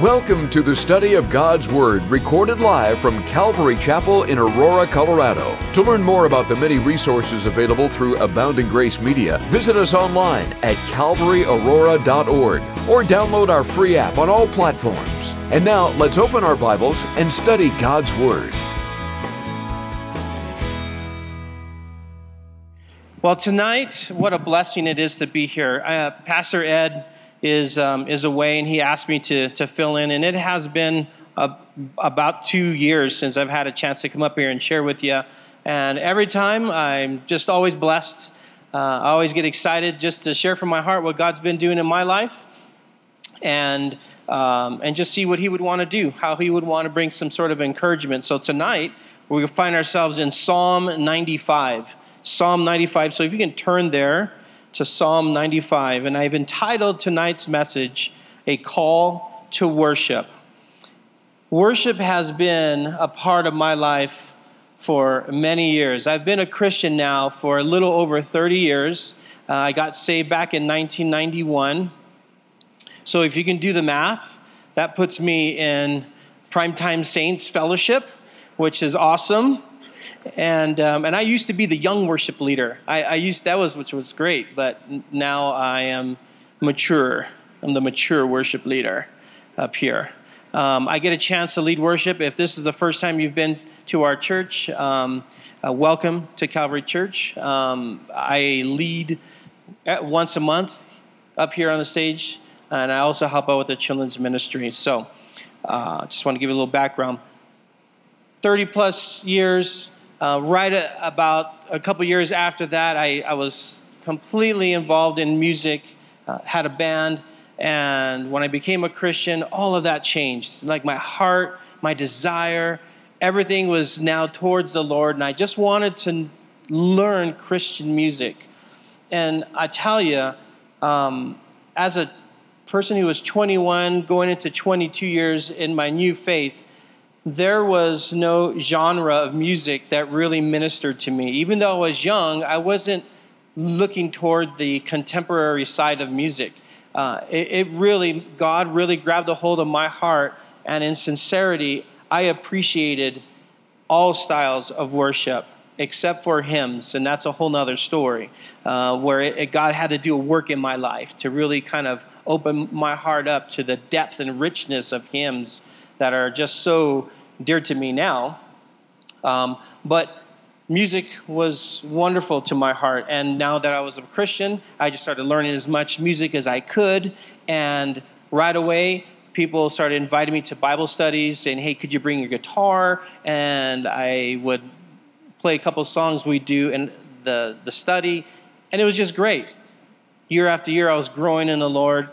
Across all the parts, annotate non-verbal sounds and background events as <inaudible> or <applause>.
Welcome to the study of God's Word, recorded live from Calvary Chapel in Aurora, Colorado. To learn more about the many resources available through Abounding Grace Media, visit us online at calvaryaurora.org or download our free app on all platforms. And now, let's open our Bibles and study God's Word. Well, tonight, what a blessing it is to be here. Uh, Pastor Ed is, um, is away, and he asked me to, to fill in. And it has been a, about two years since I've had a chance to come up here and share with you. And every time, I'm just always blessed. Uh, I always get excited just to share from my heart what God's been doing in my life, and um, and just see what He would want to do, how He would want to bring some sort of encouragement. So tonight, we find ourselves in Psalm 95. Psalm 95. So if you can turn there to Psalm 95. And I've entitled tonight's message, A Call to Worship. Worship has been a part of my life for many years. I've been a Christian now for a little over 30 years. Uh, I got saved back in 1991. So if you can do the math, that puts me in Primetime Saints Fellowship, which is awesome and um, and I used to be the young worship leader. I, I, used that was which was great, but now I am mature. I'm the mature worship leader up here. Um, I get a chance to lead worship. If this is the first time you've been to our church, um, uh, welcome to Calvary Church. Um, I lead once a month up here on the stage, and I also help out with the children's ministry. So, uh, just want to give you a little background. 30 plus years uh, right about a couple years after that, I, I was completely involved in music, uh, had a band, and when I became a Christian, all of that changed. Like my heart, my desire, everything was now towards the Lord, and I just wanted to learn Christian music. And I tell you, um, as a person who was 21, going into 22 years in my new faith, there was no genre of music that really ministered to me. Even though I was young, I wasn't looking toward the contemporary side of music. Uh, it, it, really, God really grabbed a hold of my heart, and in sincerity, I appreciated all styles of worship except for hymns, and that's a whole nother story uh, where it, it, God had to do a work in my life to really kind of open my heart up to the depth and richness of hymns that are just so dear to me now. Um, but music was wonderful to my heart. And now that I was a Christian, I just started learning as much music as I could. And right away, people started inviting me to Bible studies, saying, hey, could you bring your guitar? And I would play a couple songs we do in the, the study. And it was just great. Year after year, I was growing in the Lord.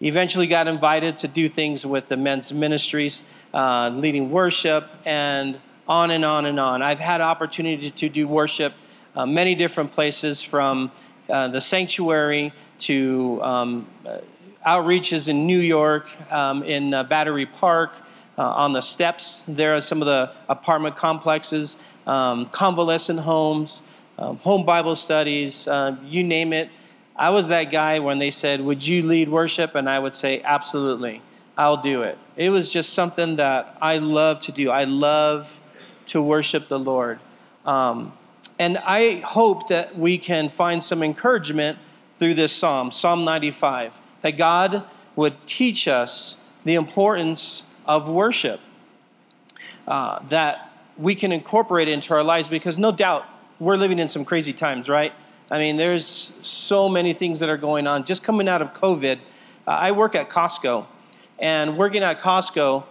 Eventually got invited to do things with the men's ministries uh, leading worship, and on and on and on. I've had opportunity to do worship uh, many different places, from uh, the sanctuary to um, uh, outreaches in New York, um, in uh, Battery Park, uh, on the steps. There are some of the apartment complexes, um, convalescent homes, um, home Bible studies, you name it. I was that guy when they said, Would you lead worship? And I would say, Absolutely. I'll do it. It was just something that I love to do. I love to worship the Lord. Um, and I hope that we can find some encouragement through this psalm, Psalm 95, that God would teach us the importance of worship, uh, that we can incorporate into our lives because no doubt we're living in some crazy times, right? I mean, there's so many things that are going on. Just coming out of COVID, uh, I work at Costco and working at Costco,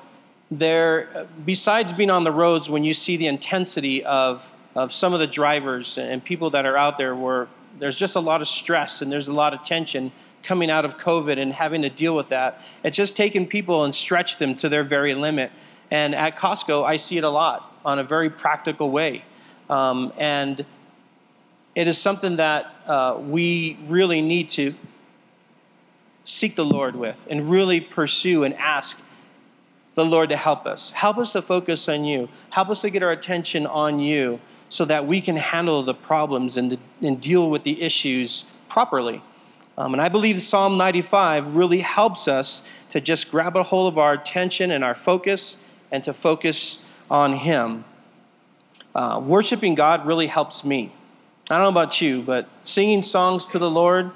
there, besides being on the roads, when you see the intensity of, of some of the drivers and people that are out there, where there's just a lot of stress and there's a lot of tension coming out of COVID and having to deal with that. It's just taken people and stretched them to their very limit. And at Costco, I see it a lot on a very practical way. Um, and it is something that uh, we really need to seek the Lord with and really pursue and ask the Lord to help us. Help us to focus on you. Help us to get our attention on you so that we can handle the problems and, and deal with the issues properly. Um, and I believe Psalm 95 really helps us to just grab a hold of our attention and our focus and to focus on Him. Uh, worshiping God really helps me. I don't know about you, but singing songs to the Lord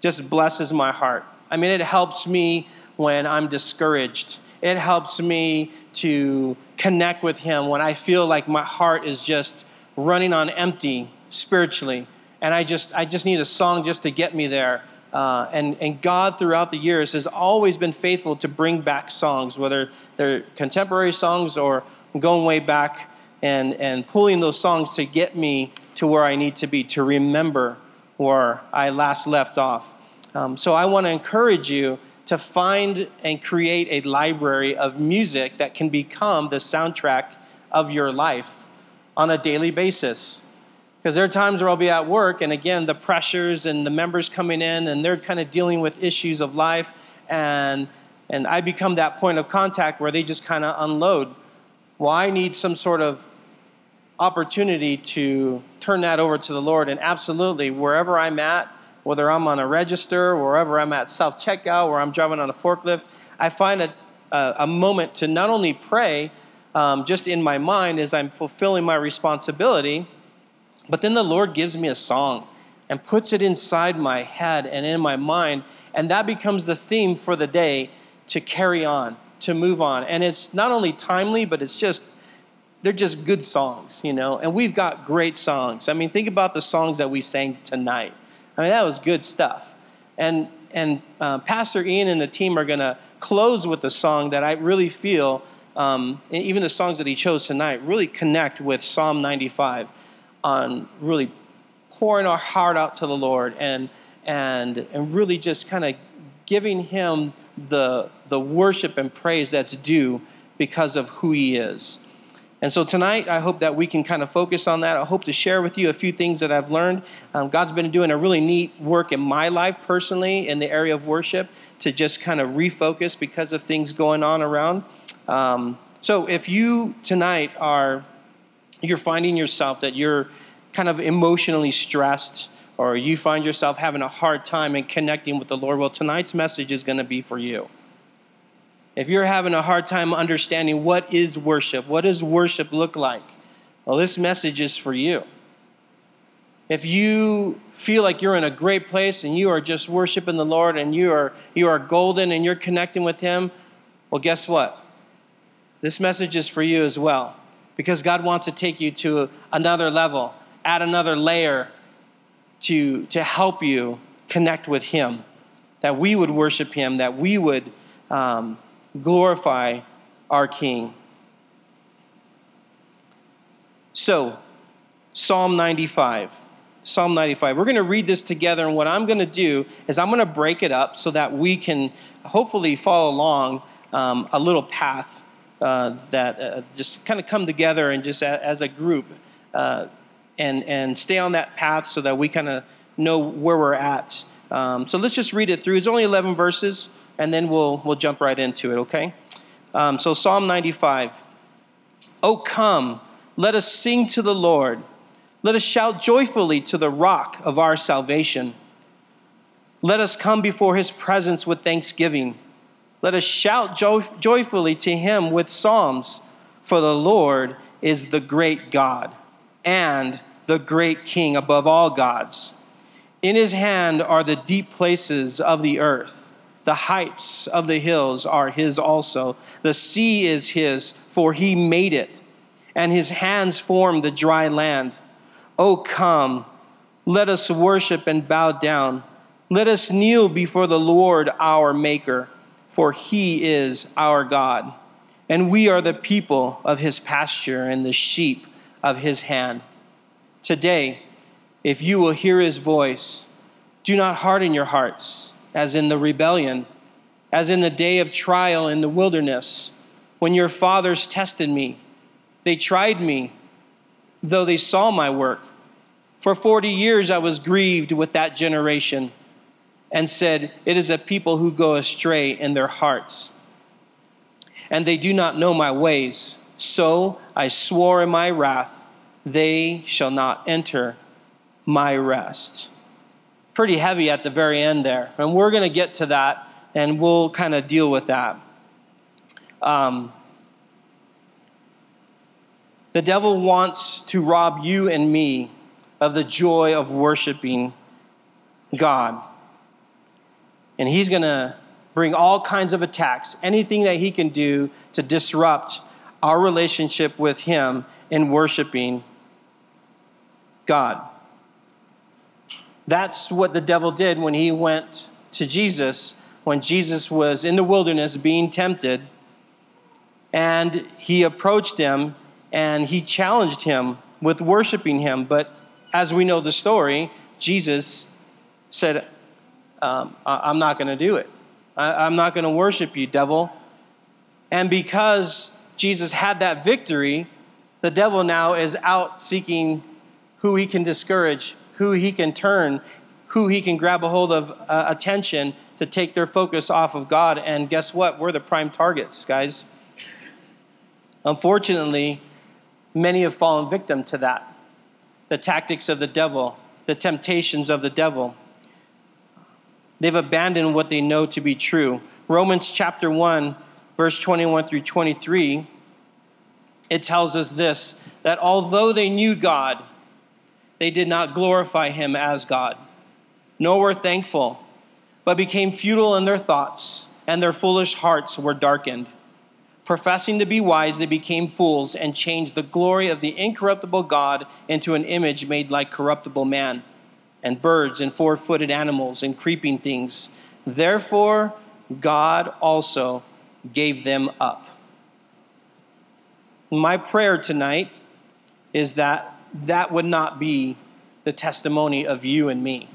just blesses my heart. I mean, it helps me when I'm discouraged. It helps me to connect with Him when I feel like my heart is just running on empty spiritually. And I just, I just need a song just to get me there. Uh, and, and God, throughout the years, has always been faithful to bring back songs, whether they're contemporary songs or going way back and, and pulling those songs to get me to where I need to be, to remember where I last left off. Um, so I want to encourage you to find and create a library of music that can become the soundtrack of your life on a daily basis. Because there are times where I'll be at work, and again, the pressures and the members coming in, and they're kind of dealing with issues of life, and and I become that point of contact where they just kind of unload. Well, I need some sort of opportunity to turn that over to the Lord, and absolutely, wherever I'm at, whether I'm on a register, wherever I'm at self checkout, where I'm driving on a forklift, I find a, a, a moment to not only pray um, just in my mind as I'm fulfilling my responsibility but then the Lord gives me a song and puts it inside my head and in my mind, and that becomes the theme for the day to carry on, to move on. And it's not only timely, but it's just, they're just good songs, you know? And we've got great songs. I mean, think about the songs that we sang tonight. I mean, that was good stuff. And, and uh, Pastor Ian and the team are going to close with a song that I really feel, um, even the songs that he chose tonight, really connect with Psalm 95 on really pouring our heart out to the Lord and and and really just kind of giving him the the worship and praise that's due because of who he is. And so tonight, I hope that we can kind of focus on that. I hope to share with you a few things that I've learned. Um, God's been doing a really neat work in my life personally in the area of worship to just kind of refocus because of things going on around. Um, so if you tonight are you're finding yourself that you're kind of emotionally stressed or you find yourself having a hard time in connecting with the Lord, well, tonight's message is going to be for you. If you're having a hard time understanding what is worship, what does worship look like? Well, this message is for you. If you feel like you're in a great place and you are just worshiping the Lord and you are you are golden and you're connecting with him, well guess what? This message is for you as well because God wants to take you to another level, add another layer to, to help you connect with Him, that we would worship Him, that we would um, glorify our King. So, Psalm 95. Psalm 95. We're going to read this together, and what I'm going to do is I'm going to break it up so that we can hopefully follow along um, a little path uh, that uh, just kind of come together and just a, as a group uh, and, and stay on that path so that we kind of know where we're at. Um, so let's just read it through. It's only 11 verses, and then we'll, we'll jump right into it, okay? Um, so, Psalm 95. Oh, come, let us sing to the Lord. Let us shout joyfully to the rock of our salvation. Let us come before his presence with thanksgiving let us shout joy- joyfully to him with psalms, for the Lord is the great God and the great King above all gods. In his hand are the deep places of the earth. The heights of the hills are his also. The sea is his, for he made it, and his hands formed the dry land. O come, let us worship and bow down. Let us kneel before the Lord our Maker for he is our God, and we are the people of his pasture and the sheep of his hand. Today, if you will hear his voice, do not harden your hearts, as in the rebellion, as in the day of trial in the wilderness, when your fathers tested me. They tried me, though they saw my work. For 40 years I was grieved with that generation and said, It is a people who go astray in their hearts, and they do not know my ways. So I swore in my wrath, they shall not enter my rest. Pretty heavy at the very end there. And we're going to get to that and we'll kind of deal with that. Um, the devil wants to rob you and me of the joy of worshiping God. And he's going to bring all kinds of attacks, anything that he can do to disrupt our relationship with him in worshiping God. That's what the devil did when he went to Jesus, when Jesus was in the wilderness being tempted. And he approached him and he challenged him with worshiping him. But as we know the story, Jesus said, um, I'm not going to do it. I, I'm not going to worship you, devil. And because Jesus had that victory, the devil now is out seeking who he can discourage, who he can turn, who he can grab a hold of uh, attention to take their focus off of God. And guess what? We're the prime targets, guys. Unfortunately, many have fallen victim to that. The tactics of the devil, the temptations of the devil. They've abandoned what they know to be true. Romans chapter 1, verse 21 through 23, it tells us this that although they knew God, they did not glorify him as God, nor were thankful, but became futile in their thoughts, and their foolish hearts were darkened. Professing to be wise, they became fools and changed the glory of the incorruptible God into an image made like corruptible man, and birds, and four footed animals, and creeping things. Therefore, God also gave them up. My prayer tonight is that that would not be the testimony of you and me,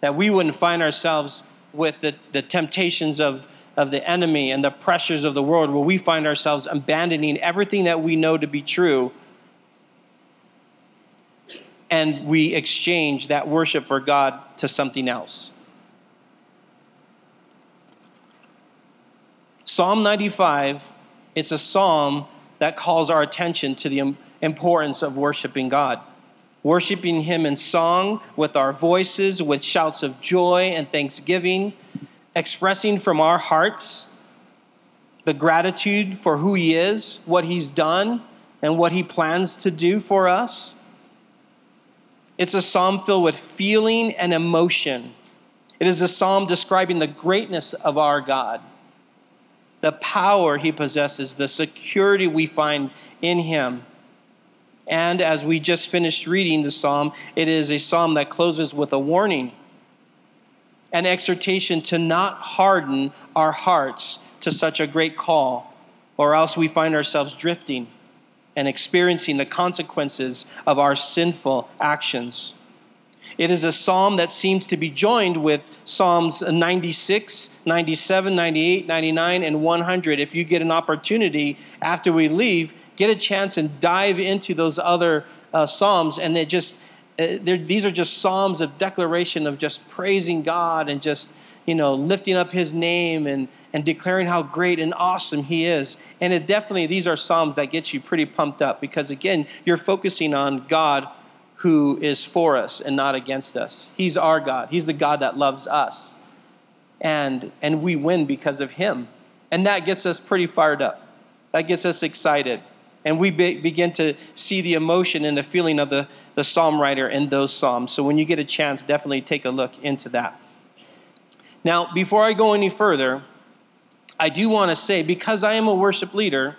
that we wouldn't find ourselves with the, the temptations of of the enemy and the pressures of the world where we find ourselves abandoning everything that we know to be true and we exchange that worship for God to something else. Psalm 95, it's a psalm that calls our attention to the importance of worshiping God. Worshiping Him in song with our voices, with shouts of joy and thanksgiving expressing from our hearts the gratitude for who He is, what He's done, and what He plans to do for us. It's a psalm filled with feeling and emotion. It is a psalm describing the greatness of our God, the power He possesses, the security we find in Him. And as we just finished reading the psalm, it is a psalm that closes with a warning an exhortation to not harden our hearts to such a great call, or else we find ourselves drifting and experiencing the consequences of our sinful actions. It is a psalm that seems to be joined with Psalms 96, 97, 98, 99, and 100. If you get an opportunity after we leave, get a chance and dive into those other uh, Psalms, and they just uh, these are just psalms of declaration of just praising God and just, you know, lifting up his name and, and declaring how great and awesome he is. And it definitely, these are psalms that get you pretty pumped up because, again, you're focusing on God who is for us and not against us. He's our God, He's the God that loves us. And, and we win because of Him. And that gets us pretty fired up. That gets us excited. And we be, begin to see the emotion and the feeling of the, the psalm writer in those psalms. So when you get a chance, definitely take a look into that. Now, before I go any further, I do want to say because I am a worship leader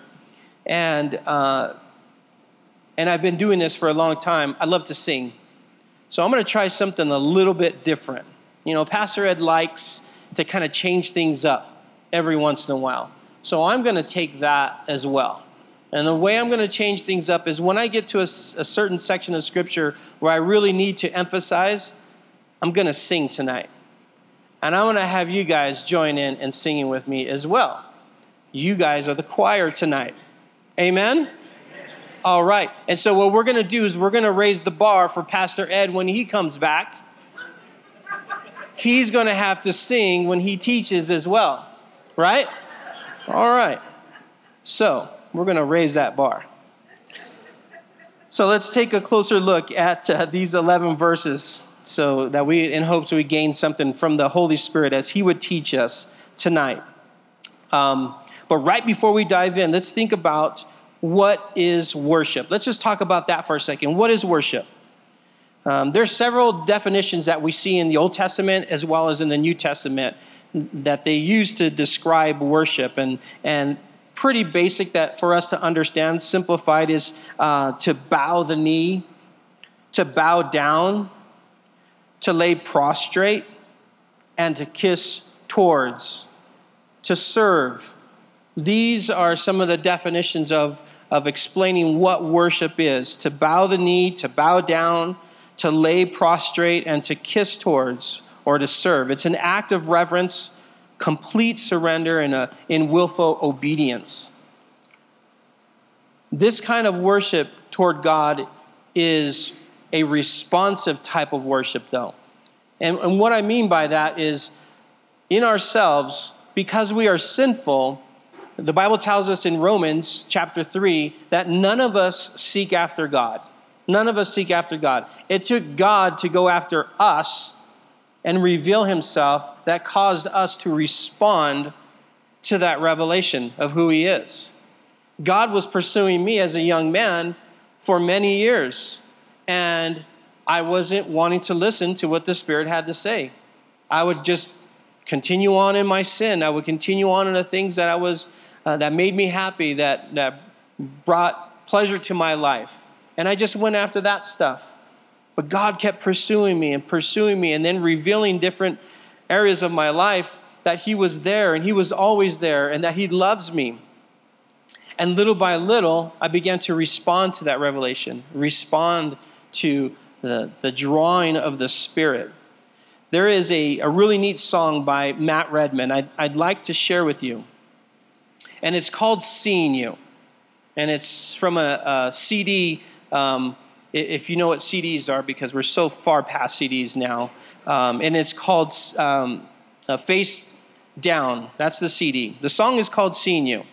and uh, and I've been doing this for a long time, I love to sing. So I'm going to try something a little bit different. You know, Pastor Ed likes to kind of change things up every once in a while. So I'm going to take that as well. And the way I'm going to change things up is when I get to a, a certain section of scripture where I really need to emphasize, I'm going to sing tonight. And I want to have you guys join in and singing with me as well. You guys are the choir tonight. Amen? All right. And so, what we're going to do is we're going to raise the bar for Pastor Ed when he comes back. He's going to have to sing when he teaches as well. Right? All right. So, we're going to raise that bar. So let's take a closer look at uh, these 11 verses. so that we, in hopes, we gain something from the Holy Spirit as He would teach us tonight. Um, but right before we dive in, let's think about what is worship. Let's just talk about that for a second. What is worship? Um, there's several definitions that we see in the Old Testament as well as in the New Testament that they use to describe worship, and and pretty basic that for us to understand. Simplified is uh, to bow the knee, to bow down, to lay prostrate, and to kiss towards, to serve. These are some of the definitions of, of explaining what worship is to bow the knee, to bow down, to lay prostrate, and to kiss towards or to serve. It's an act of reverence, complete surrender, and a, in willful obedience. This kind of worship toward God is a responsive type of worship, though. And, and what I mean by that is in ourselves, because we are sinful, the Bible tells us in Romans chapter 3 that none of us seek after God. None of us seek after God. It took God to go after us and reveal himself that caused us to respond to that revelation of who he is. God was pursuing me as a young man for many years, and I wasn't wanting to listen to what the Spirit had to say. I would just continue on in my sin. I would continue on in the things that I was uh, that made me happy, that that brought pleasure to my life, and I just went after that stuff. But God kept pursuing me and pursuing me, and then revealing different areas of my life that He was there and He was always there, and that He loves me. And little by little, I began to respond to that revelation, respond to the, the drawing of the Spirit. There is a, a really neat song by Matt Redman I'd, I'd like to share with you. And it's called Seeing You. And it's from a, a CD. Um, if you know what CDs are, because we're so far past CDs now. Um, and it's called um, Face Down. That's the CD. The song is called Seeing You.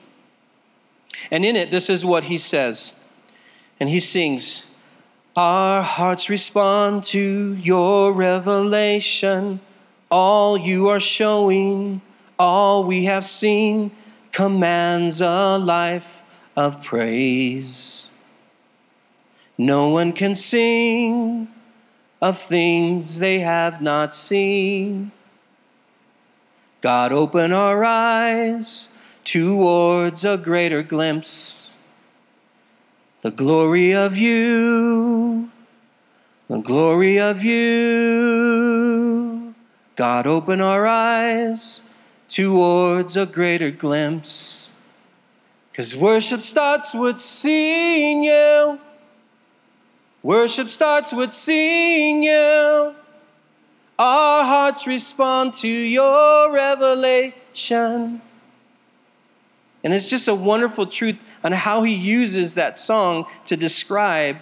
And in it, this is what he says. And he sings, Our hearts respond to your revelation. All you are showing, all we have seen, commands a life of praise. No one can sing of things they have not seen. God, open our eyes towards a greater glimpse. The glory of you, the glory of you. God, open our eyes towards a greater glimpse. Because worship starts with seeing you. Worship starts with seeing you. Our hearts respond to your revelation. And it's just a wonderful truth on how he uses that song to describe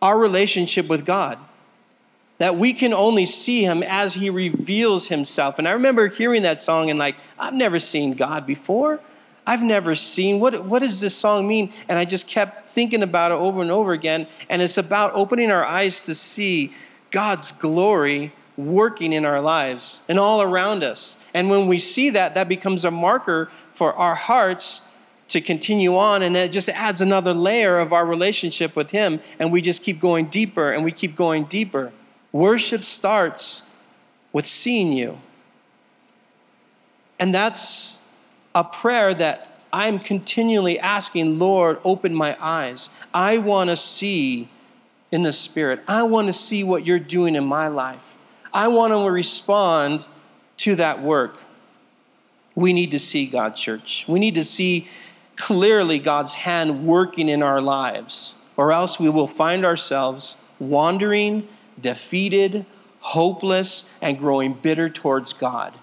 our relationship with God. That we can only see him as he reveals himself. And I remember hearing that song and, like, I've never seen God before. I've never seen what, what does this song mean? And I just kept thinking about it over and over again. And it's about opening our eyes to see God's glory working in our lives and all around us. And when we see that, that becomes a marker for our hearts to continue on, and it just adds another layer of our relationship with Him, and we just keep going deeper and we keep going deeper. Worship starts with seeing you. And that's a prayer that I'm continually asking, Lord, open my eyes. I want to see in the Spirit. I want to see what you're doing in my life. I want to respond to that work. We need to see God, church. We need to see clearly God's hand working in our lives, or else we will find ourselves wandering, defeated, hopeless, and growing bitter towards God.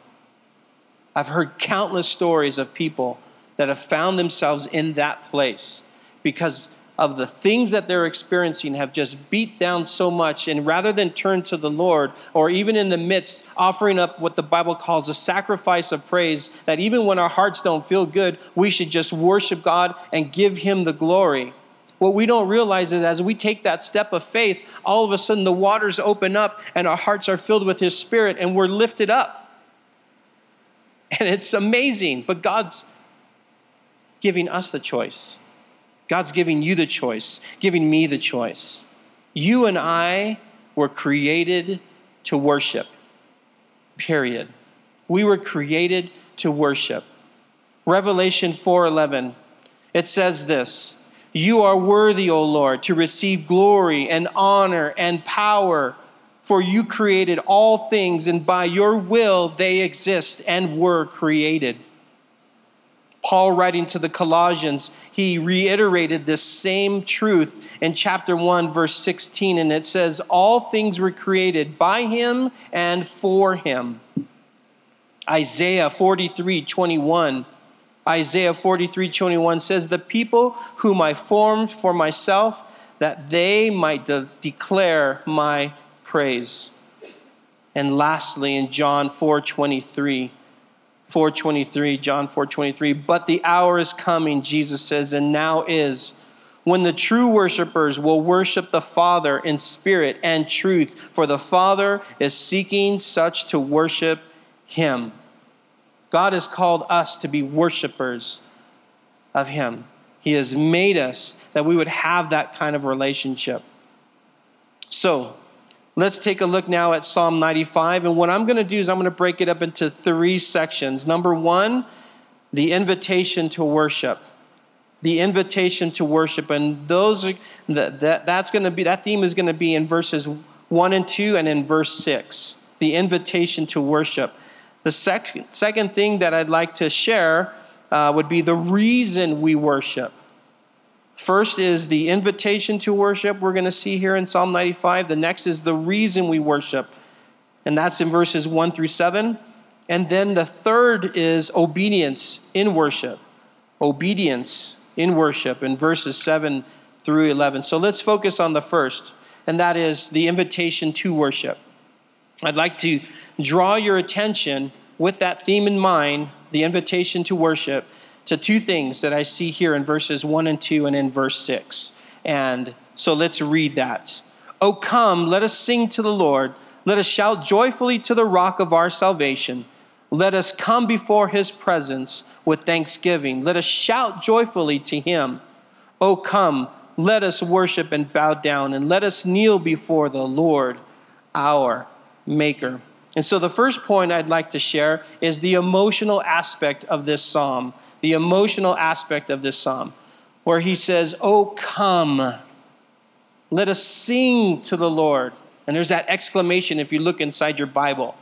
I've heard countless stories of people that have found themselves in that place because of the things that they're experiencing have just beat down so much. And rather than turn to the Lord, or even in the midst, offering up what the Bible calls a sacrifice of praise, that even when our hearts don't feel good, we should just worship God and give Him the glory. what we don't realize is as we take that step of faith, all of a sudden the waters open up and our hearts are filled with His Spirit and we're lifted up. And it's amazing, but God's giving us the choice. God's giving you the choice, giving me the choice. You and I were created to worship. Period. We were created to worship. Revelation 4:11 it says this, "You are worthy, O Lord, to receive glory and honor and power, for you created all things and by your will they exist and were created." Paul writing to the Colossians, he reiterated this same truth in chapter 1, verse 16, and it says, All things were created by him and for him. Isaiah 43, 21. Isaiah 43, 21 says, The people whom I formed for myself, that they might de- declare my praise. And lastly, in John 4, 23, 423 john 423 but the hour is coming jesus says and now is when the true worshipers will worship the father in spirit and truth for the father is seeking such to worship him. God has called us to be worshipers of him. He has made us that we would have that kind of relationship. So Let's take a look now at Psalm 95. And what I'm going to do is I'm going to break it up into three sections. Number one, the invitation to worship. The invitation to worship. And those are, that, that, that's going to be, that theme is going to be in verses one and two and in verse six. The invitation to worship. The sec- second thing that I'd like to share uh, would be the reason we worship. First is the invitation to worship, we're going to see here in Psalm 95. The next is the reason we worship, and that's in verses 1 through 7. And then the third is obedience in worship. Obedience in worship in verses 7 through 11. So let's focus on the first, and that is the invitation to worship. I'd like to draw your attention with that theme in mind, the invitation to worship, to two things that I see here in verses 1 and 2 and in verse 6. And so let's read that. Oh, come, let us sing to the Lord. Let us shout joyfully to the rock of our salvation. Let us come before his presence with thanksgiving. Let us shout joyfully to him. Oh, come, let us worship and bow down, and let us kneel before the Lord, our Maker. And so, the first point I'd like to share is the emotional aspect of this psalm the emotional aspect of this psalm, where he says, Oh, come, let us sing to the Lord. And there's that exclamation if you look inside your Bible.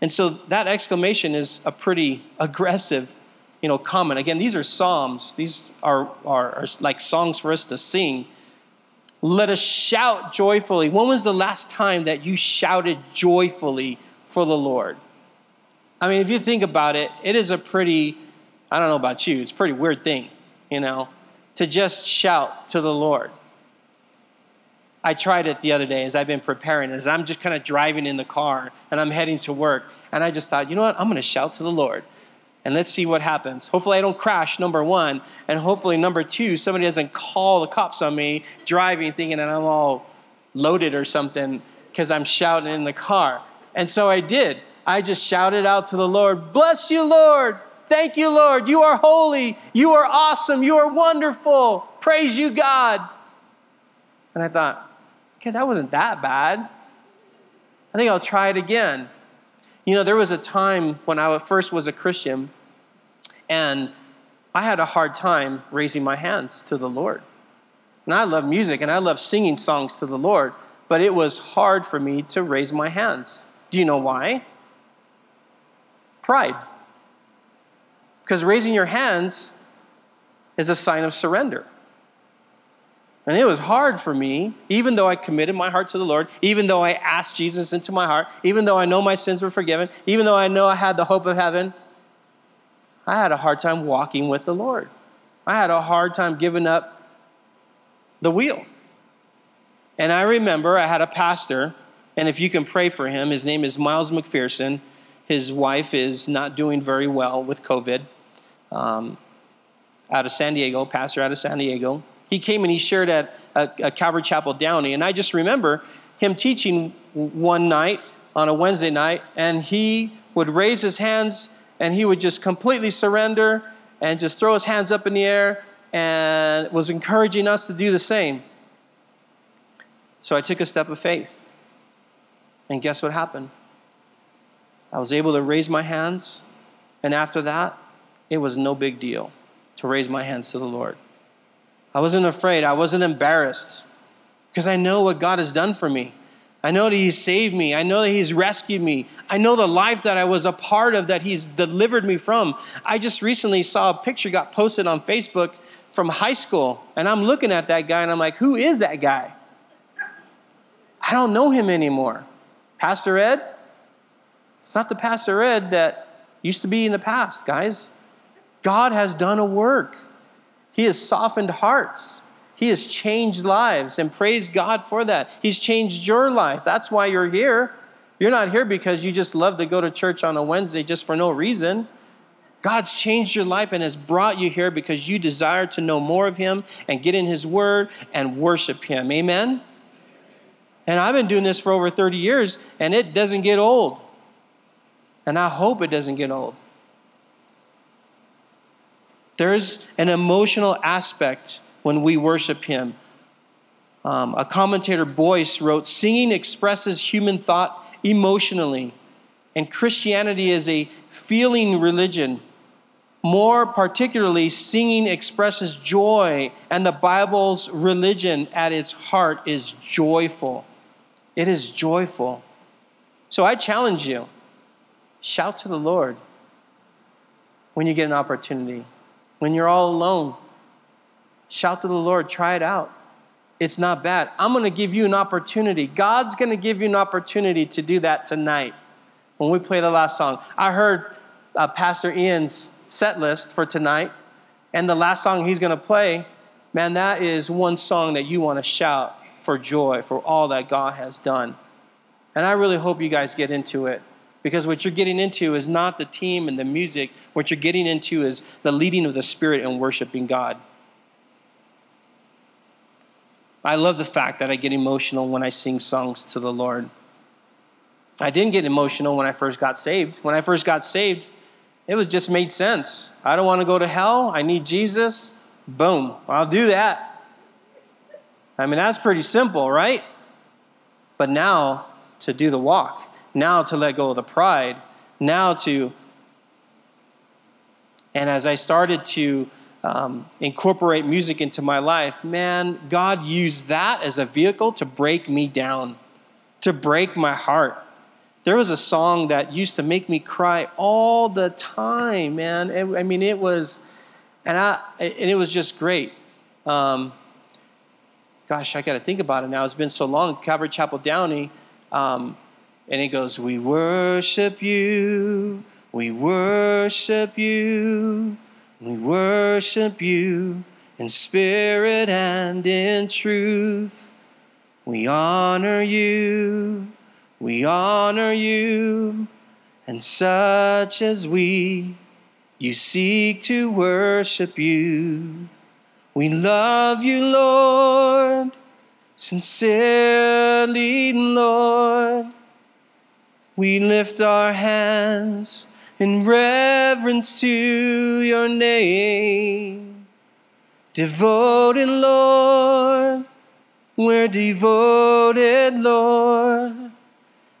And so that exclamation is a pretty aggressive, you know, comment. Again, these are psalms. These are, are, are like songs for us to sing. Let us shout joyfully. When was the last time that you shouted joyfully for the Lord? I mean, if you think about it, it is a pretty I don't know about you, it's a pretty weird thing, you know, to just shout to the Lord. I tried it the other day as I've been preparing, as I'm just kind of driving in the car and I'm heading to work. And I just thought, you know what? I'm going to shout to the Lord and let's see what happens. Hopefully, I don't crash, number one. And hopefully, number two, somebody doesn't call the cops on me driving thinking that I'm all loaded or something because I'm shouting in the car. And so I did. I just shouted out to the Lord, Bless you, Lord. Thank you, Lord. You are holy. You are awesome. You are wonderful. Praise you, God. And I thought, okay, that wasn't that bad. I think I'll try it again. You know, there was a time when I first was a Christian, and I had a hard time raising my hands to the Lord. And I love music and I love singing songs to the Lord, but it was hard for me to raise my hands. Do you know why? Pride. Because raising your hands is a sign of surrender. And it was hard for me, even though I committed my heart to the Lord, even though I asked Jesus into my heart, even though I know my sins were forgiven, even though I know I had the hope of heaven, I had a hard time walking with the Lord. I had a hard time giving up the wheel. And I remember I had a pastor, and if you can pray for him, his name is Miles McPherson. His wife is not doing very well with COVID um, out of San Diego, pastor out of San Diego. He came and he shared at a, a Calvary Chapel Downey. And I just remember him teaching one night on a Wednesday night, and he would raise his hands and he would just completely surrender and just throw his hands up in the air and was encouraging us to do the same. So I took a step of faith. And guess what happened? I was able to raise my hands, and after that, it was no big deal to raise my hands to the Lord. I wasn't afraid, I wasn't embarrassed because I know what God has done for me. I know that He's saved me. I know that He's rescued me. I know the life that I was a part of that He's delivered me from. I just recently saw a picture got posted on Facebook from high school, and I'm looking at that guy and I'm like, who is that guy? I don't know him anymore. Pastor Ed? It's not the Pastor Ed that used to be in the past, guys. God has done a work. He has softened hearts. He has changed lives, and praise God for that. He's changed your life. That's why you're here. You're not here because you just love to go to church on a Wednesday just for no reason. God's changed your life and has brought you here because you desire to know more of Him and get in His Word and worship Him. Amen? And I've been doing this for over 30 years, and it doesn't get old. And I hope it doesn't get old. There's an emotional aspect when we worship Him. Um, a commentator, Boice, wrote Singing expresses human thought emotionally, and Christianity is a feeling religion. More particularly, singing expresses joy, and the Bible's religion at its heart is joyful. It is joyful. So I challenge you shout to the Lord when you get an opportunity. When you're all alone, shout to the Lord, try it out. It's not bad. I'm going to give you an opportunity. God's going to give you an opportunity to do that tonight when we play the last song. I heard uh, Pastor Ian's set list for tonight, and the last song he's going to play, man, that is one song that you want to shout for joy for all that God has done. And I really hope you guys get into it. Because what you're getting into is not the team and the music. What you're getting into is the leading of the Spirit and worshiping God. I love the fact that I get emotional when I sing songs to the Lord. I didn't get emotional when I first got saved. When I first got saved, it was just made sense. I don't want to go to hell. I need Jesus. Boom, I'll do that. I mean, that's pretty simple, right? But now to do the walk, now to let go of the pride, now to. And as I started to um, incorporate music into my life, man, God used that as a vehicle to break me down, to break my heart. There was a song that used to make me cry all the time, man. I mean, it was, and I, and it was just great. Um, gosh, I got to think about it now. It's been so long. Calvary Chapel Downey. Um, and it goes, We worship you, we worship you, we worship you in spirit and in truth. We honor you, we honor you, and such as we, you seek to worship you. We love you, Lord, sincerely, Lord. We lift our hands in reverence to your name. Devoted, Lord, we're devoted, Lord,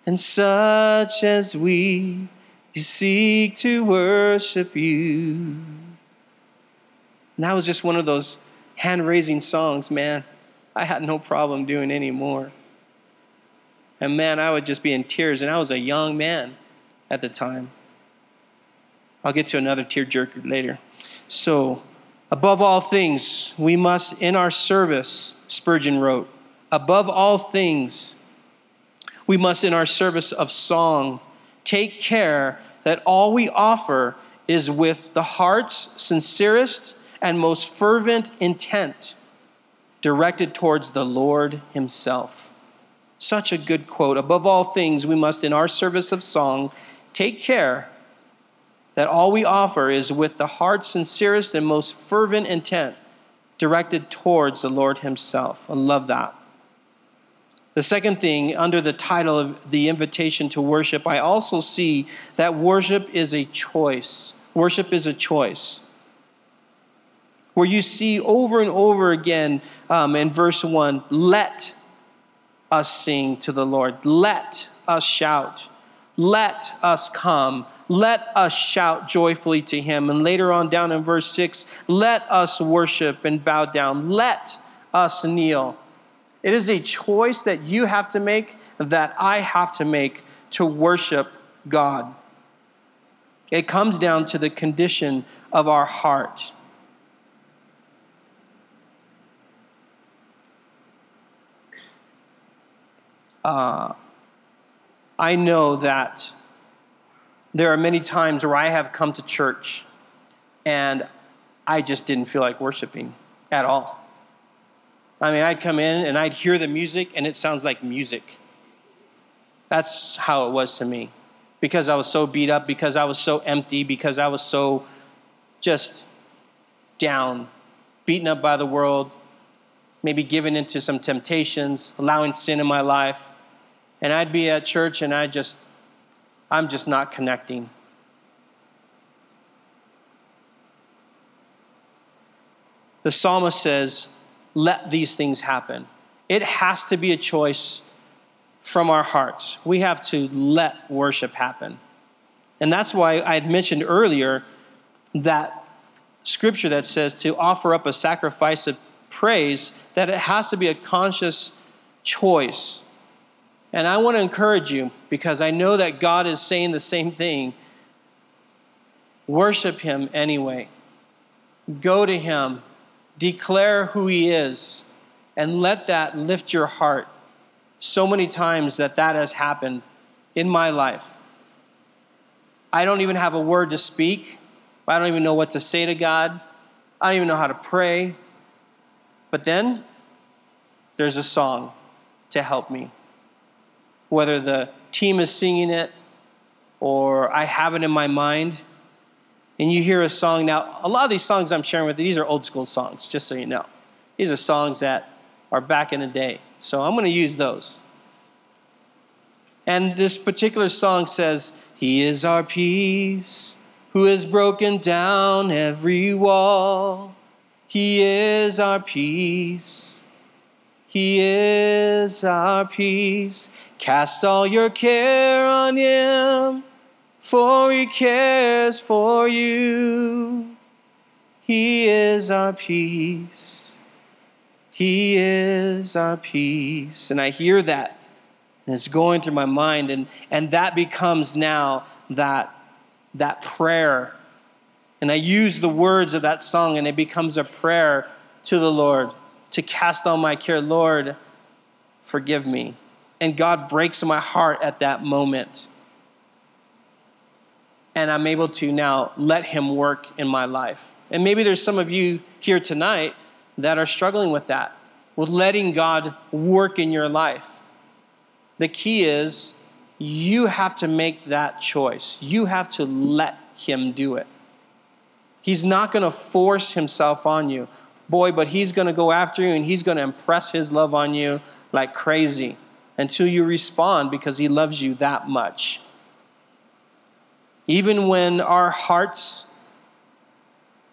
and such as we, you seek to worship you. And that was just one of those hand raising songs, man. I had no problem doing anymore. And man, I would just be in tears. And I was a young man at the time. I'll get to another tearjerker later. So, above all things, we must, in our service, Spurgeon wrote, above all things, we must, in our service of song, take care that all we offer is with the heart's sincerest and most fervent intent directed towards the Lord Himself. Such a good quote. Above all things, we must, in our service of song, take care that all we offer is with the heart's sincerest and most fervent intent directed towards the Lord Himself. I love that. The second thing, under the title of the invitation to worship, I also see that worship is a choice. Worship is a choice. Where you see over and over again um, in verse 1 let us sing to the Lord, let us shout, let us come, let us shout joyfully to him. And later on down in verse 6, let us worship and bow down, let us kneel. It is a choice that you have to make, that I have to make to worship God. It comes down to the condition of our heart. Uh, I know that there are many times where I have come to church and I just didn't feel like worshiping at all. I mean, I'd come in and I'd hear the music and it sounds like music. That's how it was to me. Because I was so beat up, because I was so empty, because I was so just down, beaten up by the world, maybe given into some temptations, allowing sin in my life. And I'd be at church and I just, I'm just not connecting. The psalmist says, let these things happen. It has to be a choice from our hearts. We have to let worship happen. And that's why I had mentioned earlier that scripture that says to offer up a sacrifice of praise, that it has to be a conscious choice. And I want to encourage you because I know that God is saying the same thing. Worship Him anyway. Go to Him Declare who He is and let that lift your heart. So many times that that has happened in my life. I don't even have a word to speak. I don't even know what to say to God. I don't even know how to pray. But then there's a song to help me. Whether the team is singing it or I have it in my mind, and you hear a song. Now a lot of these songs i'm sharing with you these are old school songs just so you know. These are songs that are back in the day so i'm going to use those. And this particular song says he is our peace who has broken down every wall he is our peace he is our peace cast all your care on him for he cares for you. He is our peace. He is our peace. And I hear that, and it's going through my mind, and, and that becomes now that, that prayer. And I use the words of that song, and it becomes a prayer to the Lord to cast all my care. Lord, forgive me. And God breaks my heart at that moment and I'm able to now let Him work in my life. And maybe there's some of you here tonight that are struggling with that, with letting God work in your life. The key is you have to make that choice. You have to let Him do it. He's not going to force Himself on you. Boy, but He's going to go after you and He's going to impress His love on you like crazy until you respond because He loves you that much. Even when our hearts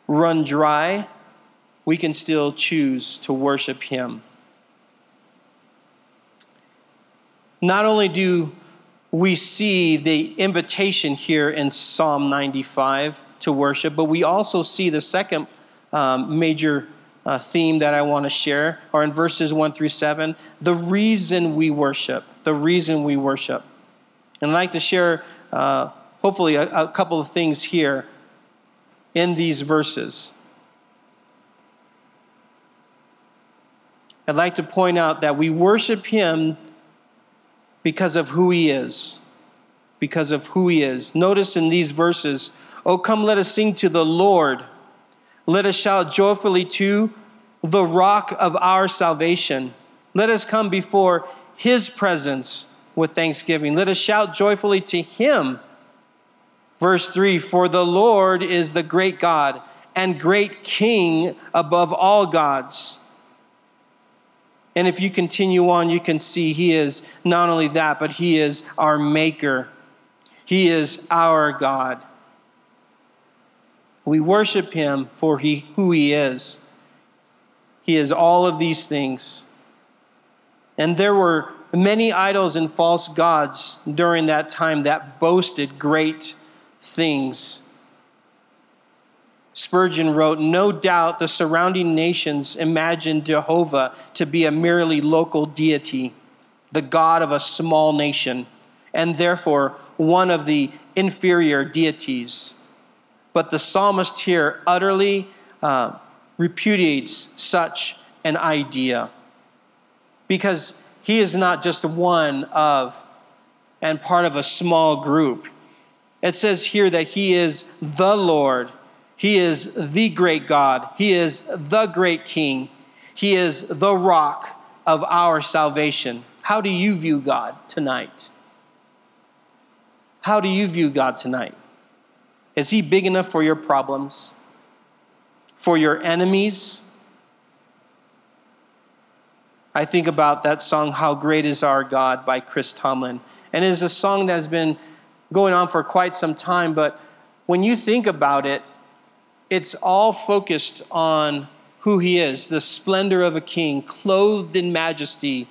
run dry, we can still choose to worship Him. Not only do we see the invitation here in Psalm 95 to worship, but we also see the second um, major uh, theme that I want to share, are in verses 1 through 7, the reason we worship. The reason we worship. And I'd like to share uh, hopefully a, a couple of things here in these verses. I'd like to point out that we worship Him because of who He is. Because of who He is. Notice in these verses, Oh, come, let us sing to the Lord. Let us shout joyfully to the rock of our salvation. Let us come before His presence with thanksgiving. Let us shout joyfully to Him Verse 3 For the Lord is the great God and great king above all gods. And if you continue on, you can see he is not only that, but he is our maker. He is our God. We worship him for he, who he is. He is all of these things. And there were many idols and false gods during that time that boasted great things. Spurgeon wrote, No doubt the surrounding nations imagined Jehovah to be a merely local deity, the God of a small nation, and therefore one of the inferior deities. But the psalmist here utterly uh, repudiates such an idea because he is not just one of and part of a small group. It says here that he is the Lord he is the great God. He is the great King. He is the rock of our salvation. How do you view God tonight? How do you view God tonight? Is He big enough for your problems? For your enemies? I think about that song, How Great Is Our God by Chris Tomlin. And it is a song that has been going on for quite some time, but when you think about it, it's all focused on who he is, the splendor of a king, clothed in majesty.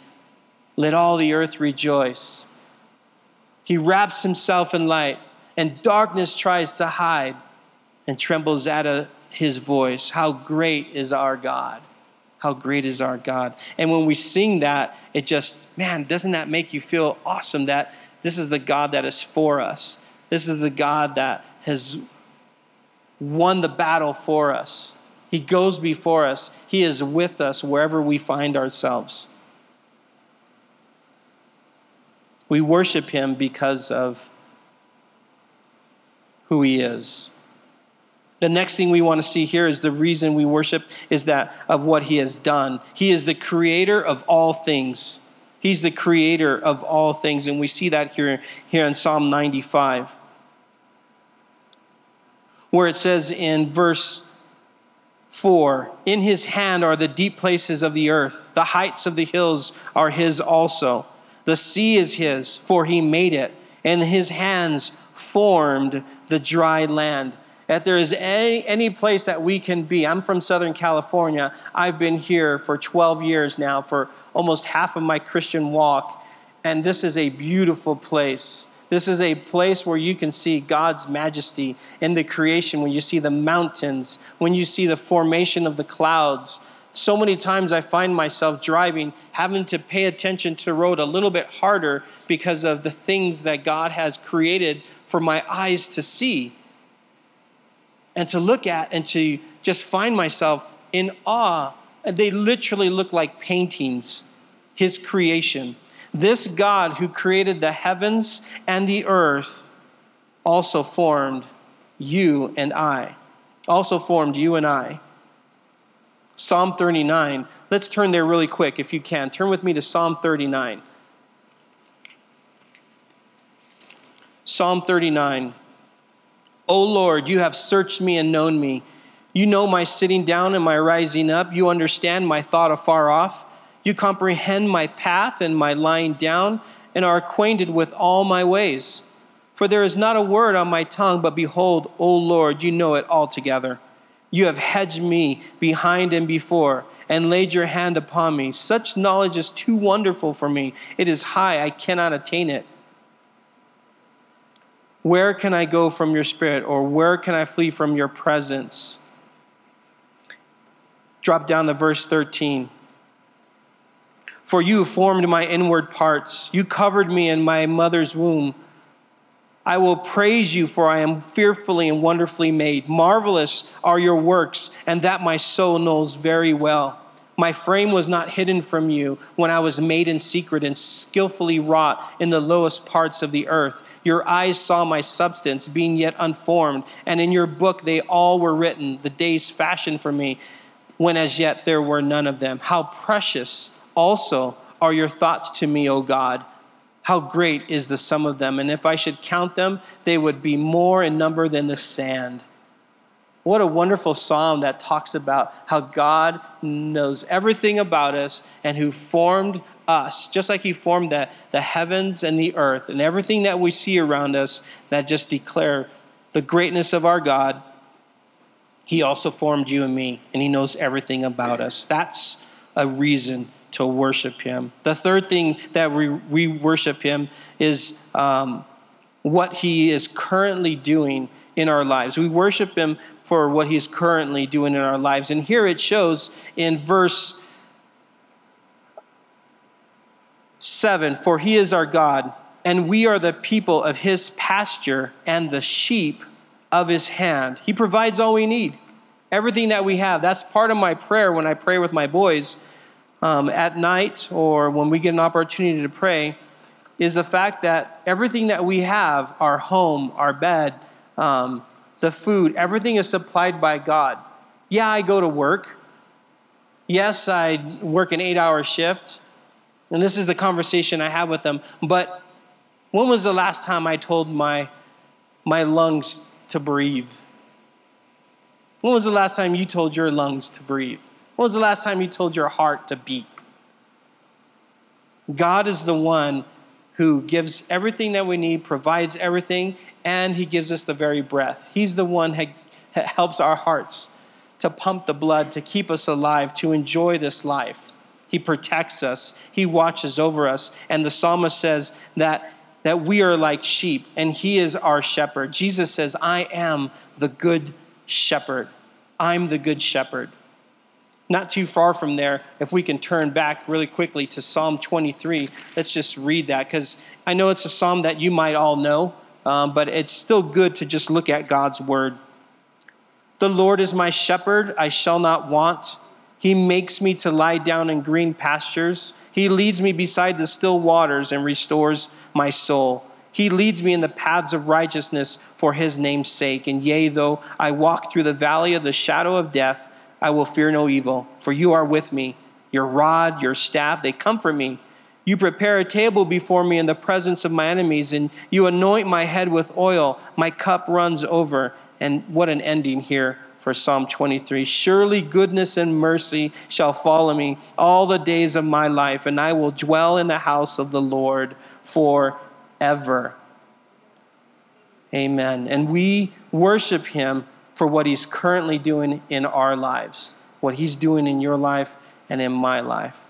Let all the earth rejoice. He wraps himself in light, and darkness tries to hide and trembles at a, his voice. How great is our God! How great is our God! And when we sing that, it just, man, doesn't that make you feel awesome that this is the God that is for us? This is the God that has won the battle for us. He goes before us, He is with us wherever we find ourselves. We worship Him because of who He is. The next thing we want to see here is the reason we worship is that of what He has done. He is the creator of all things. He's the creator of all things, and we see that here, here in Psalm 95 where it says in verse 4 In his hand are the deep places of the earth, the heights of the hills are his also. The sea is his, for he made it, and his hands formed the dry land. If there is any, any place that we can be, I'm from Southern California. I've been here for 12 years now, for almost half of my Christian walk, and this is a beautiful place. This is a place where you can see God's majesty in the creation, when you see the mountains, when you see the formation of the clouds. So many times I find myself driving, having to pay attention to road a little bit harder because of the things that God has created for my eyes to see and to look at and to just find myself in awe. They literally look like paintings, His creation. This God who created the heavens and the earth also formed you and I. Also formed you and I. Psalm 39. Let's turn there really quick if you can. Turn with me to Psalm 39. Psalm 39. O Lord, you have searched me and known me. You know my sitting down and my rising up. You understand my thought afar off. You comprehend my path and my lying down, and are acquainted with all my ways. For there is not a word on my tongue, but behold, O Lord, you know it altogether. You have hedged me behind and before, and laid your hand upon me. Such knowledge is too wonderful for me. It is high, I cannot attain it. Where can I go from your spirit, or where can I flee from your presence? Drop down to verse 13. For you formed my inward parts. You covered me in my mother's womb. I will praise you, for I am fearfully and wonderfully made. Marvelous are your works, and that my soul knows very well. My frame was not hidden from you when I was made in secret and skillfully wrought in the lowest parts of the earth. Your eyes saw my substance, being yet unformed, and in your book they all were written, the days fashioned for me, when as yet there were none of them. How precious also are your thoughts to me, O God. How great is the sum of them, and if I should count them, they would be more in number than the sand. What a wonderful psalm that talks about how God knows everything about us and who formed us, just like He formed the, the heavens and the earth and everything that we see around us that just declare the greatness of our God. He also formed you and me, and He knows everything about us. That's a reason to worship Him. The third thing that we, we worship Him is um, what He is currently doing in our lives. We worship Him for what He's currently doing in our lives. And here it shows in verse 7 For He is our God, and we are the people of His pasture and the sheep of His hand. He provides all we need. Everything that we have. That's part of my prayer when I pray with my boys um, at night or when we get an opportunity to pray is the fact that everything that we have our home, our bed, um, the food, everything is supplied by God. Yeah, I go to work. Yes, I work an eight hour shift. And this is the conversation I have with them. But when was the last time I told my, my lungs to breathe? When was the last time you told your lungs to breathe? When was the last time you told your heart to beat? God is the one who gives everything that we need, provides everything, and He gives us the very breath. He's the one that helps our hearts to pump the blood, to keep us alive, to enjoy this life. He protects us, He watches over us. And the psalmist says that, that we are like sheep, and He is our shepherd. Jesus says, I am the good shepherd. I'm the good shepherd. Not too far from there, if we can turn back really quickly to Psalm 23, let's just read that because I know it's a psalm that you might all know, um, but it's still good to just look at God's word. The Lord is my shepherd, I shall not want. He makes me to lie down in green pastures. He leads me beside the still waters and restores my soul. He leads me in the paths of righteousness for his name's sake. And yea, though I walk through the valley of the shadow of death, I will fear no evil, for you are with me. Your rod, your staff, they comfort me. You prepare a table before me in the presence of my enemies, and you anoint my head with oil. My cup runs over. And what an ending here for Psalm 23. Surely goodness and mercy shall follow me all the days of my life, and I will dwell in the house of the Lord forever. Amen. And we worship him for what He's currently doing in our lives, what He's doing in your life and in my life.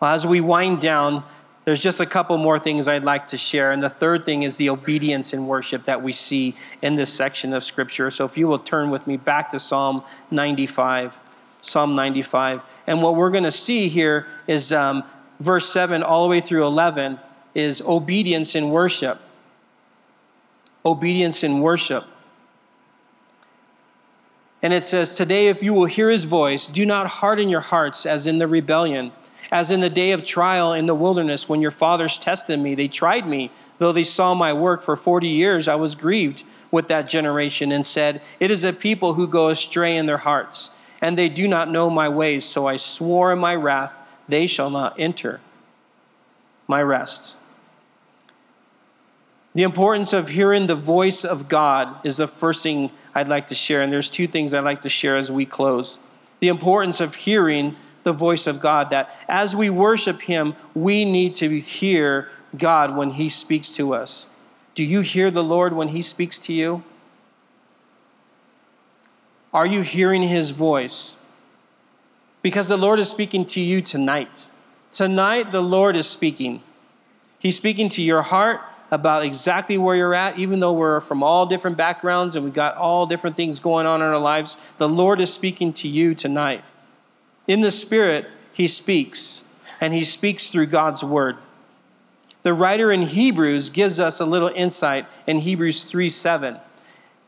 Well, as we wind down, there's just a couple more things I'd like to share. And the third thing is the obedience in worship that we see in this section of Scripture. So if you will turn with me back to Psalm 95, Psalm 95. And what we're going to see here is um, verse 7 all the way through 11 is obedience in worship. Obedience in worship. And it says, Today, if you will hear his voice, do not harden your hearts as in the rebellion, as in the day of trial in the wilderness when your fathers tested me. They tried me, though they saw my work for 40 years. I was grieved with that generation and said, It is a people who go astray in their hearts, and they do not know my ways. So I swore in my wrath, they shall not enter my rest. The importance of hearing the voice of God is the first thing I'd like to share. And there's two things I'd like to share as we close. The importance of hearing the voice of God, that as we worship Him, we need to hear God when He speaks to us. Do you hear the Lord when He speaks to you? Are you hearing His voice? Because the Lord is speaking to you tonight. Tonight, the Lord is speaking. He's speaking to your heart about exactly where you're at, even though we're from all different backgrounds and we've got all different things going on in our lives. The Lord is speaking to you tonight. In the Spirit, He speaks, and He speaks through God's Word. The writer in Hebrews gives us a little insight in Hebrews 3 7.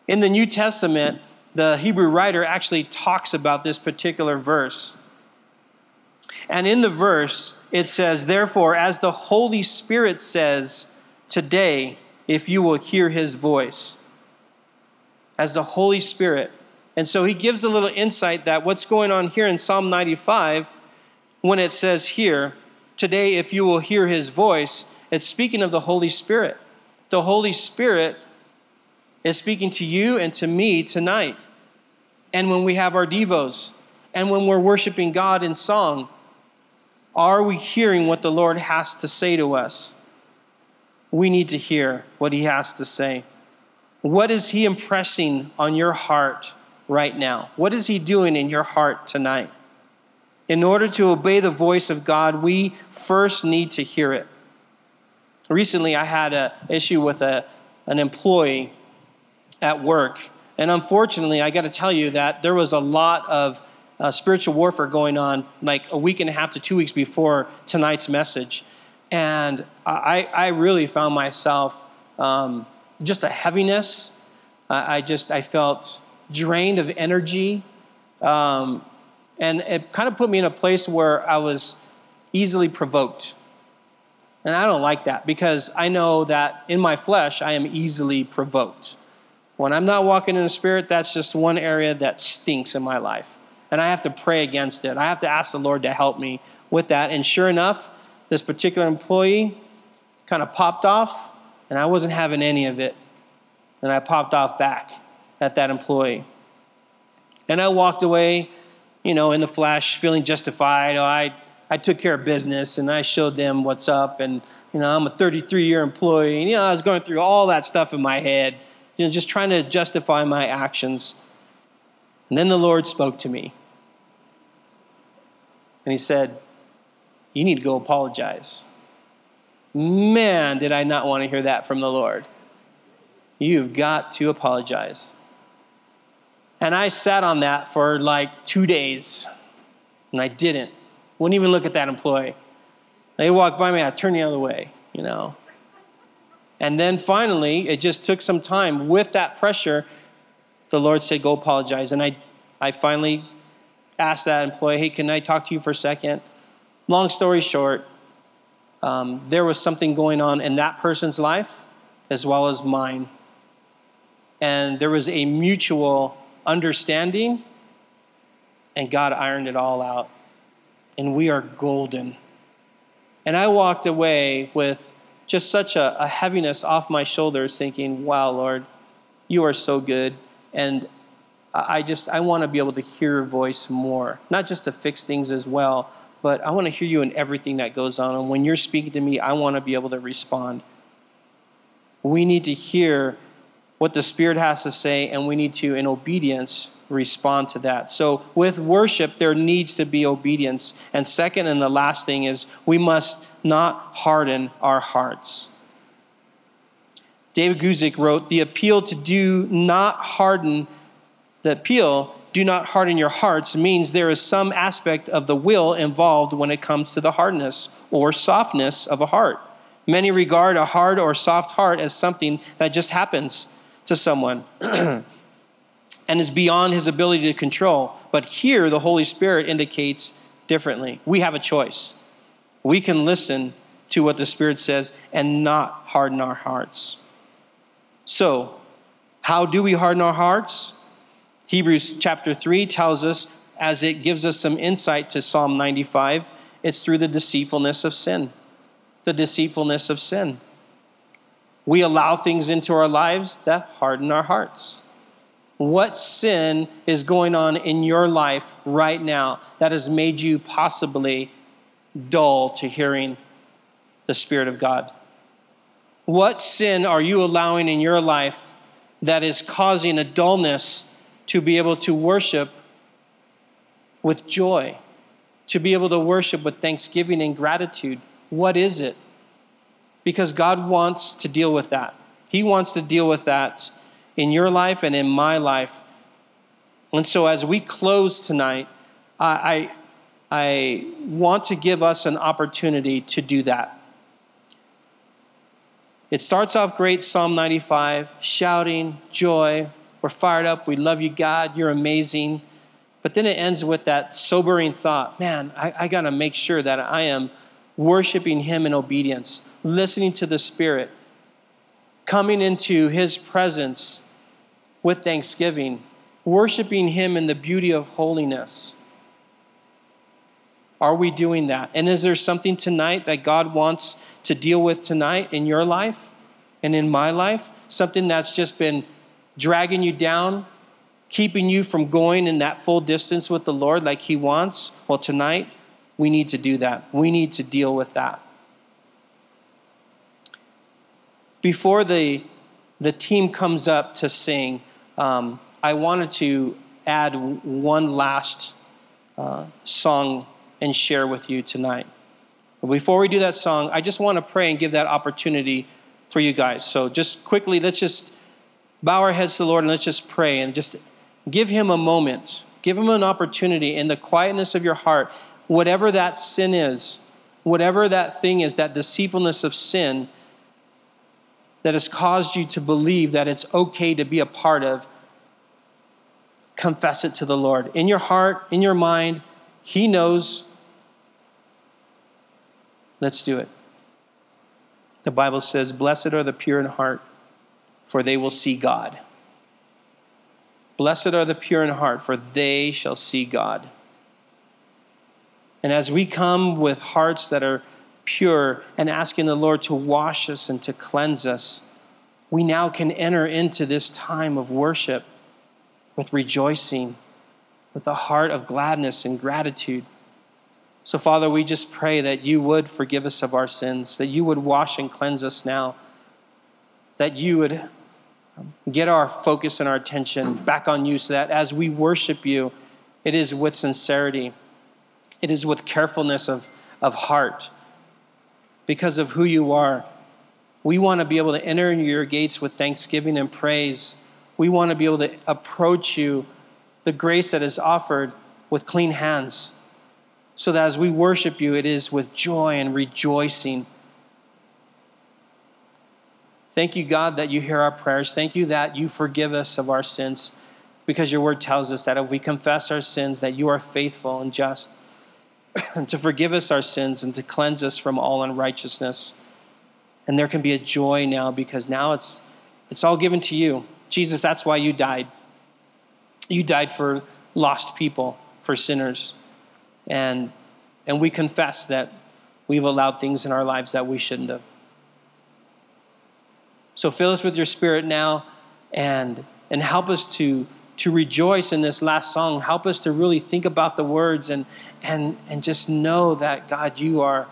In the New Testament, the Hebrew writer actually talks about this particular verse. And in the verse, it says, Therefore, as the Holy Spirit says, today if you will hear his voice as the Holy Spirit. And so he gives a little insight that what's going on here in Psalm 95, when it says here, today if you will hear his voice, it's speaking of the Holy Spirit. The Holy Spirit is speaking to you and to me tonight. And when we have our Devos, and when we're worshiping God in song, are we hearing what the Lord has to say to us? We need to hear what He has to say. What is He impressing on your heart right now? What is He doing in your heart tonight? In order to obey the voice of God, we first need to hear it. Recently, I had an issue with a, an employee at work. And unfortunately, I got to tell you that there was a lot of uh, spiritual warfare going on like a week and a half to two weeks before tonight's message. And I, I really found myself um, just a heaviness. I just, I felt drained of energy. Um, and it kind of put me in a place where I was easily provoked. And I don't like that because I know that in my flesh, I am easily provoked. When I'm not walking in the Spirit, that's just one area that stinks in my life. And I have to pray against it. I have to ask the Lord to help me with that. And sure enough, this particular employee kind of popped off, and I wasn't having any of it. And I popped off back at that employee. And I walked away, you know, in the flesh, feeling justified. Oh, I, I took care of business and I showed them what's up. And, you know, I'm a 33 year employee. And, you know, I was going through all that stuff in my head, you know, just trying to justify my actions. And then the Lord spoke to me. And He said, You need to go apologize. Man, did I not want to hear that from the Lord. You've got to apologize. And I sat on that for like two days, and I didn't. Wouldn't even look at that employee. They walked by me, I turned the other way, you know. And then finally, it just took some time. With that pressure, the Lord said, Go apologize. And I, I finally asked that employee, Hey, can I talk to you for a second? Long story short, um, there was something going on in that person's life as well as mine. And there was a mutual understanding, and God ironed it all out. And we are golden. And I walked away with just such a, a heaviness off my shoulders, thinking, wow, Lord, you are so good. And I just, I want to be able to hear your voice more, not just to fix things as well, but I want to hear you in everything that goes on. And when you're speaking to me, I want to be able to respond. We need to hear what the Spirit has to say, and we need to, in obedience, respond to that. So, with worship, there needs to be obedience. And second, and the last thing is, we must not harden our hearts. David Guzik wrote, The appeal to do not harden, the appeal, do not harden your hearts, means there is some aspect of the will involved when it comes to the hardness or softness of a heart. Many regard a hard or soft heart as something that just happens to someone <clears throat> and is beyond his ability to control. But here, the Holy Spirit indicates differently. We have a choice. We can listen to what the Spirit says and not harden our hearts. So, how do we harden our hearts? Hebrews chapter 3 tells us, as it gives us some insight to Psalm 95, it's through the deceitfulness of sin. The deceitfulness of sin we allow things into our lives that harden our hearts. What sin is going on in your life right now that has made you possibly dull to hearing the Spirit of God? What sin are you allowing in your life that is causing a dullness to be able to worship with joy, to be able to worship with thanksgiving and gratitude? What is it? Because God wants to deal with that. He wants to deal with that in your life and in my life. And so, as we close tonight, I, I, I want to give us an opportunity to do that. It starts off great, Psalm 95, shouting, joy. We're fired up. We love you, God. You're amazing. But then it ends with that sobering thought man, I, I got to make sure that I am worshiping Him in obedience listening to the Spirit, coming into His presence with thanksgiving, worshiping Him in the beauty of holiness. Are we doing that? And is there something tonight that God wants to deal with tonight in your life and in my life? Something that's just been dragging you down, keeping you from going in that full distance with the Lord like He wants, well, tonight we need to do that. We need to deal with that. Before the, the team comes up to sing, um, I wanted to add one last uh, song and share with you tonight. But before we do that song, I just want to pray and give that opportunity for you guys. So just quickly, let's just bow our heads to the Lord and let's just pray and just give Him a moment. Give Him an opportunity in the quietness of your heart, whatever that sin is, whatever that thing is, that deceitfulness of sin that has caused you to believe that it's okay to be a part of, confess it to the Lord. In your heart, in your mind, He knows Let's do it. The Bible says, Blessed are the pure in heart, for they will see God. Blessed are the pure in heart, for they shall see God. And as we come with hearts that are pure and asking the Lord to wash us and to cleanse us, we now can enter into this time of worship with rejoicing, with a heart of gladness and gratitude. So, Father, we just pray that you would forgive us of our sins, that you would wash and cleanse us now, that you would um, get our focus and our attention back on you so that as we worship you, it is with sincerity, it is with carefulness of, of heart because of who you are. We want to be able to enter your gates with thanksgiving and praise. We want to be able to approach you, the grace that is offered, with clean hands so that as we worship you, it is with joy and rejoicing. Thank you, God, that you hear our prayers. Thank you that you forgive us of our sins because your word tells us that if we confess our sins, that you are faithful and just <coughs> to forgive us our sins and to cleanse us from all unrighteousness. And there can be a joy now because now it's, it's all given to you. Jesus, that's why you died. You died for lost people, for sinners and, and we confess that we've allowed things in our lives that we shouldn't have. So fill us with your spirit now and, and help us to, to rejoice in this last song. Help us to really think about the words and, and, and just know that, God, you are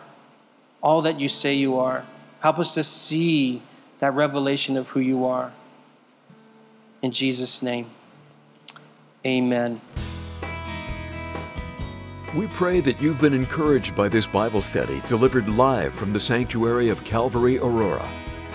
all that you say you are. Help us to see that revelation of who you are. In Jesus' name, amen. We pray that you've been encouraged by this Bible study delivered live from the sanctuary of Calvary Aurora.